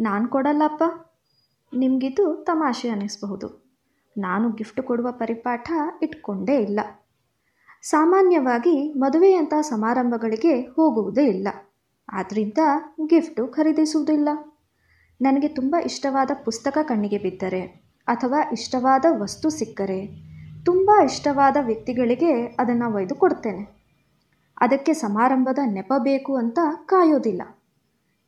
ನಾನು ಕೊಡಲ್ಲಪ್ಪ. ನಿಮಗಿದು ತಮಾಷೆ ಅನ್ನಿಸ್ಬಹುದು ನಾನು ಗಿಫ್ಟ್ ಕೊಡುವ ಪರಿಪಾಠ ಇಟ್ಕೊಂಡೇ ಇಲ್ಲ. ಸಾಮಾನ್ಯವಾಗಿ ಮದುವೆಯಂಥ ಸಮಾರಂಭಗಳಿಗೆ ಹೋಗುವುದೇ ಇಲ್ಲ. ಆದ್ದರಿಂದ ಗಿಫ್ಟು ಖರೀದಿಸುವುದಿಲ್ಲ. ನನಗೆ ತುಂಬ ಇಷ್ಟವಾದ ಪುಸ್ತಕ ಕಣ್ಣಿಗೆ ಬಿದ್ದರೆ, ಅಥವಾ ಇಷ್ಟವಾದ ವಸ್ತು ಸಿಕ್ಕರೆ, ತುಂಬ ಇಷ್ಟವಾದ ವ್ಯಕ್ತಿಗಳಿಗೆ ಅದನ್ನು ಒಯ್ದು ಕೊಡ್ತೇನೆ. ಅದಕ್ಕೆ ಸಮಾರಂಭದ ನೆಪ ಬೇಕು ಅಂತ ಕಾಯೋದಿಲ್ಲ.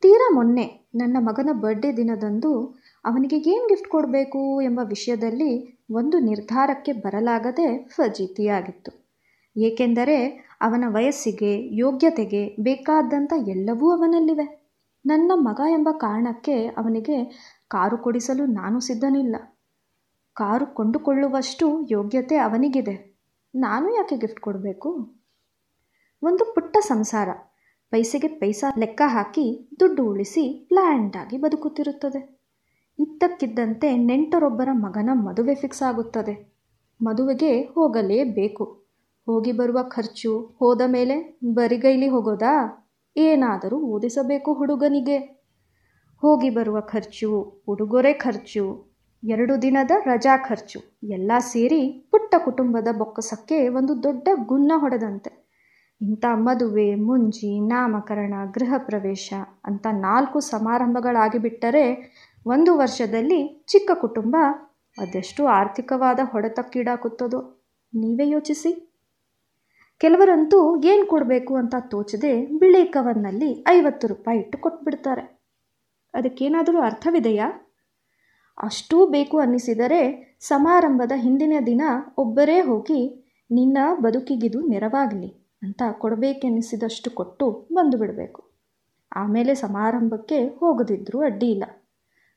ತೀರಾ ಮೊನ್ನೆ ನನ್ನ ಮಗನ ಬರ್ಡೇ ದಿನದಂದು ಅವನಿಗೆ ಏನು ಗಿಫ್ಟ್ ಕೊಡಬೇಕು ಎಂಬ ವಿಷಯದಲ್ಲಿ ಒಂದು ನಿರ್ಧಾರಕ್ಕೆ ಬರಲಾಗದೆ ಫಜೀತಿಯಾಗಿತ್ತು. ಏಕೆಂದರೆ ಅವನ ವಯಸ್ಸಿಗೆ, ಯೋಗ್ಯತೆಗೆ ಬೇಕಾದಂಥ ಎಲ್ಲವೂ ಅವನಲ್ಲಿವೆ. ನನ್ನ ಮಗ ಎಂಬ ಕಾರಣಕ್ಕೆ ಅವನಿಗೆ ಕಾರು ಕೊಡಿಸಲು ನಾನು ಸಿದ್ಧನಿಲ್ಲ. ಕಾರು ಕೊಂಡುಕೊಳ್ಳುವಷ್ಟು ಯೋಗ್ಯತೆ ಅವನಿಗಿದೆ. ನಾನು ಯಾಕೆ ಗಿಫ್ಟ್ ಕೊಡಬೇಕು? ಒಂದು ಪುಟ್ಟ ಸಂಸಾರ. ಪೈಸೆಗೆ ಪೈಸಾ ಲೆಕ್ಕ ಹಾಕಿ ದುಡ್ಡು ಉಳಿಸಿ ಪ್ಲ್ಯಾಂಡಾಗಿ ಬದುಕುತ್ತಿರುತ್ತದೆ. ಇದ್ದಕ್ಕಿದ್ದಂತೆ ನೆಂಟರೊಬ್ಬರ ಮಗನ ಮದುವೆ ಫಿಕ್ಸ್ ಆಗುತ್ತದೆ. ಮದುವೆಗೆ ಹೋಗಲೇಬೇಕು. ಹೋಗಿ ಬರುವ ಖರ್ಚು ಹೋದ ಮೇಲೆ ಬರಿಗೈಲಿ ಹೋಗೋದಾ? ಏನಾದರೂ ಓದಿಸಬೇಕು ಹುಡುಗನಿಗೆ. ಹೋಗಿ ಬರುವ ಖರ್ಚು, ಉಡುಗೊರೆ ಖರ್ಚು, ಎರಡು ದಿನದ ರಜಾ ಖರ್ಚು, ಎಲ್ಲ ಸೇರಿ ಪುಟ್ಟ ಕುಟುಂಬದ ಬೊಕ್ಕಸಕ್ಕೆ ಒಂದು ದೊಡ್ಡ ಗುನ್ನ ಹೊಡೆದಂತೆ. ಇಂಥ ಮದುವೆ, ಮುಂಜಿ, ನಾಮಕರಣ, ಗೃಹ ಪ್ರವೇಶ ಅಂತ ನಾಲ್ಕು ಸಮಾರಂಭಗಳಾಗಿಬಿಟ್ಟರೆ ಒಂದು ವರ್ಷದಲ್ಲಿ ಚಿಕ್ಕ ಕುಟುಂಬ ಅದೆಷ್ಟು ಆರ್ಥಿಕವಾದ ಹೊಡೆತಕ್ಕೀಡಾಗುತ್ತದೋ ನೀವೇ ಯೋಚಿಸಿ. ಕೆಲವರಂತೂ ಏನು ಕೊಡಬೇಕು ಅಂತ ತೋಚದೆ ಬಿಳಿ ಕವನ್ನಲ್ಲಿ ಐವತ್ತು ರೂಪಾಯಿ ಇಟ್ಟು ಕೊಟ್ಬಿಡ್ತಾರೆ. ಅದಕ್ಕೇನಾದರೂ ಅರ್ಥವಿದೆಯಾ? ಅಷ್ಟೂ ಬೇಕು ಅನ್ನಿಸಿದರೆ ಸಮಾರಂಭದ ಹಿಂದಿನ ದಿನ ಒಬ್ಬರೇ ಹೋಗಿ ನಿನ್ನ ಬದುಕಿಗಿದು ನೆರವಾಗಲಿ. ಅಂತ ಕೊಡಬೇಕೆನಿಸಿದಷ್ಟು ಕೊಟ್ಟು ಬಂದು ಬಿಡಬೇಕು. ಆಮೇಲೆ ಸಮಾರಂಭಕ್ಕೆ ಹೋಗದಿದ್ದರೂ ಅಡ್ಡಿ ಇಲ್ಲ.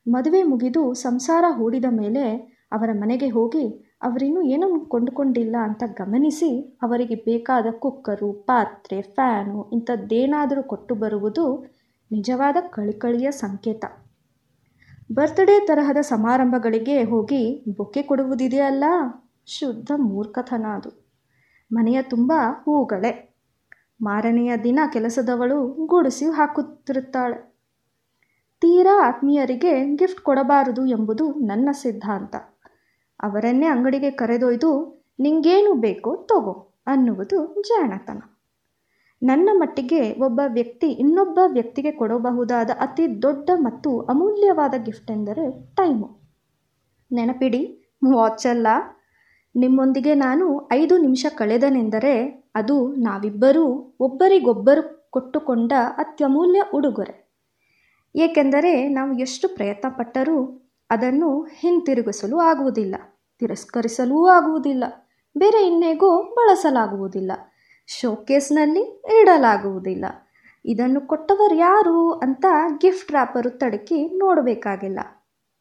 ಮದುವೆ ಮುಗಿದು ಸಂಸಾರ ಹೂಡಿದ ಮೇಲೆ ಅವರ ಮನೆಗೆ ಹೋಗಿ ಅವರಿನ್ನೂ ಏನೂ ಕೊಂಡುಕೊಂಡಿಲ್ಲ ಅಂತ ಗಮನಿಸಿ ಅವರಿಗೆ ಬೇಕಾದ ಕುಕ್ಕರು, ಪಾತ್ರೆ, ಫ್ಯಾನು ಇಂಥದ್ದೇನಾದರೂ ಕೊಟ್ಟು ಬರುವುದು ನಿಜವಾದ ಕಳಿಕಳಿಯ ಸಂಕೇತ. ಬರ್ತ್ಡೇ ತರಹದ ಸಮಾರಂಭಗಳಿಗೆ ಹೋಗಿ ಬೊಕ್ಕೆ ಕೊಡುವುದಿದೆಯಲ್ಲ? ಶುದ್ಧ ಮೂರ್ಖತನ ಅದು. ಮನೆಯ ತುಂಬ ಹೂಗಳೇ. ಮಾರನೆಯ ದಿನ ಕೆಲಸದವಳು ಗುಡಿಸಿ ಹಾಕುತ್ತಿರುತ್ತಾಳೆ. ತೀರಾ ಆತ್ಮೀಯರಿಗೆ ಗಿಫ್ಟ್ ಕೊಡಬಾರದು ಎಂಬುದು ನನ್ನ ಸಿದ್ಧಾಂತ. ಅವರನ್ನೇ ಅಂಗಡಿಗೆ ಕರೆದೊಯ್ದು, ನಿಂಗೇನು ಬೇಕೋ ತಗೋ ಅನ್ನುವುದು ಜಾಣತನ. ನನ್ನ ಮಟ್ಟಿಗೆ ಒಬ್ಬ ವ್ಯಕ್ತಿ ಇನ್ನೊಬ್ಬ ವ್ಯಕ್ತಿಗೆ ಕೊಡಬಹುದಾದ ಅತಿ ದೊಡ್ಡ ಮತ್ತು ಅಮೂಲ್ಯವಾದ ಗಿಫ್ಟ್ ಎಂದರೆ ಟೈಮು. ನೆನಪಿಡಿ ವಾಚಲ್ಲ ನಿಮ್ಮೊಂದಿಗೆ ನಾನು ಐದು ನಿಮಿಷ ಕಳೆದನೆಂದರೆ ಅದು ನಾವಿಬ್ಬರೂ ಒಬ್ಬರಿಗೊಬ್ಬರು ಕೊಟ್ಟುಕೊಂಡ ಅತ್ಯಮೂಲ್ಯ ಉಡುಗೊರೆ. ಏಕೆಂದರೆ ನಾವು ಎಷ್ಟು ಪ್ರಯತ್ನ ಪಟ್ಟರೂ ಅದನ್ನು ಹಿಂತಿರುಗಿಸಲು ಆಗುವುದಿಲ್ಲ, ತಿರಸ್ಕರಿಸಲೂ ಆಗುವುದಿಲ್ಲ, ಬೇರೆ ಇನ್ನೇಗೂ ಬಳಸಲಾಗುವುದಿಲ್ಲ, ಶೋಕೇಸ್ನಲ್ಲಿ ಇಡಲಾಗುವುದಿಲ್ಲ. ಇದನ್ನು ಕೊಟ್ಟವರು ಯಾರು ಅಂತ ಗಿಫ್ಟ್ ರ್ಯಾಪರು ತಡಕಿ ನೋಡಬೇಕಾಗಿಲ್ಲ.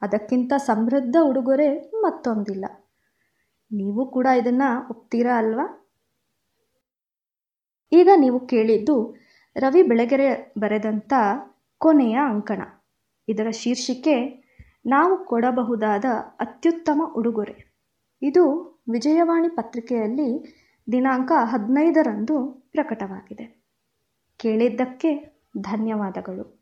ಅದಕ್ಕಿಂತ ಸಮೃದ್ಧ ಉಡುಗೊರೆ ಮತ್ತೊಂದಿಲ್ಲ. ನೀವು ಕೂಡ ಇದನ್ನು ಒಪ್ತೀರಾ ಅಲ್ವಾ? ಈಗ ನೀವು ಕೇಳಿದ್ದು ರವಿ ಬೆಳಗೆರೆ ಬರೆದಂಥ ಕೊನೆಯ ಅಂಕಣ. ಇದರ ಶೀರ್ಷಿಕೆ, ನಾವು ಕೊಡಬಹುದಾದ ಅತ್ಯುತ್ತಮ ಉಡುಗೊರೆ. ಇದು ವಿಜಯವಾಣಿ ಪತ್ರಿಕೆಯಲ್ಲಿ ದಿನಾಂಕ ಹದಿನೈದರಂದು ಪ್ರಕಟವಾಗಿದೆ. ಕೇಳಿದ್ದಕ್ಕೆ ಧನ್ಯವಾದಗಳು.